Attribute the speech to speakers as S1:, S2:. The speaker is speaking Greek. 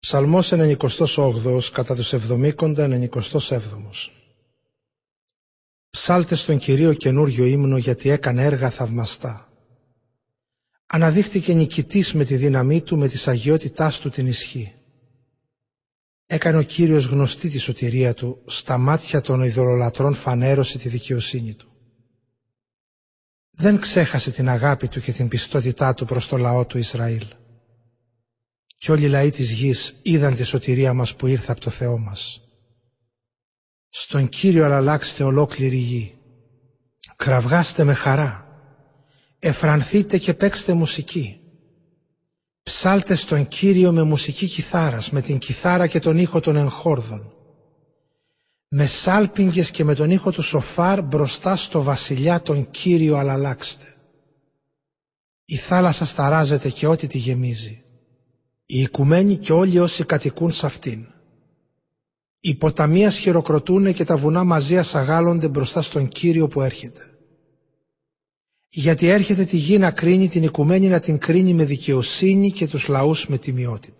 S1: Ψαλμός 98 κατά τους εβδομήκοντα 97 Ψάλτε στον Κυρίο καινούριο ύμνο γιατί έκανε έργα θαυμαστά. Αναδείχθηκε νικητής με τη δύναμή του, με της αγιότητάς του την ισχύ. Έκανε ο Κύριος γνωστή τη σωτηρία του, στα μάτια των ειδωλολατρών φανέρωσε τη δικαιοσύνη του. Δεν ξέχασε την αγάπη του και την πιστότητά του προς το λαό του Ισραήλ και όλοι οι λαοί της γης είδαν τη σωτηρία μας που ήρθε από το Θεό μας. Στον Κύριο αλλάξτε ολόκληρη γη. Κραυγάστε με χαρά. Εφρανθείτε και παίξτε μουσική. Ψάλτε στον Κύριο με μουσική κιθάρας, με την κιθάρα και τον ήχο των εγχόρδων. Με σάλπιγγες και με τον ήχο του σοφάρ μπροστά στο βασιλιά τον Κύριο αλλάξτε. Η θάλασσα σταράζεται και ό,τι τη γεμίζει οι οικουμένοι και όλοι όσοι κατοικούν σε αυτήν. Οι ποταμίες χειροκροτούν και τα βουνά μαζί ασαγάλλονται μπροστά στον Κύριο που έρχεται. Γιατί έρχεται τη γη να κρίνει την οικουμένη να την κρίνει με δικαιοσύνη και τους λαούς με τιμιότητα.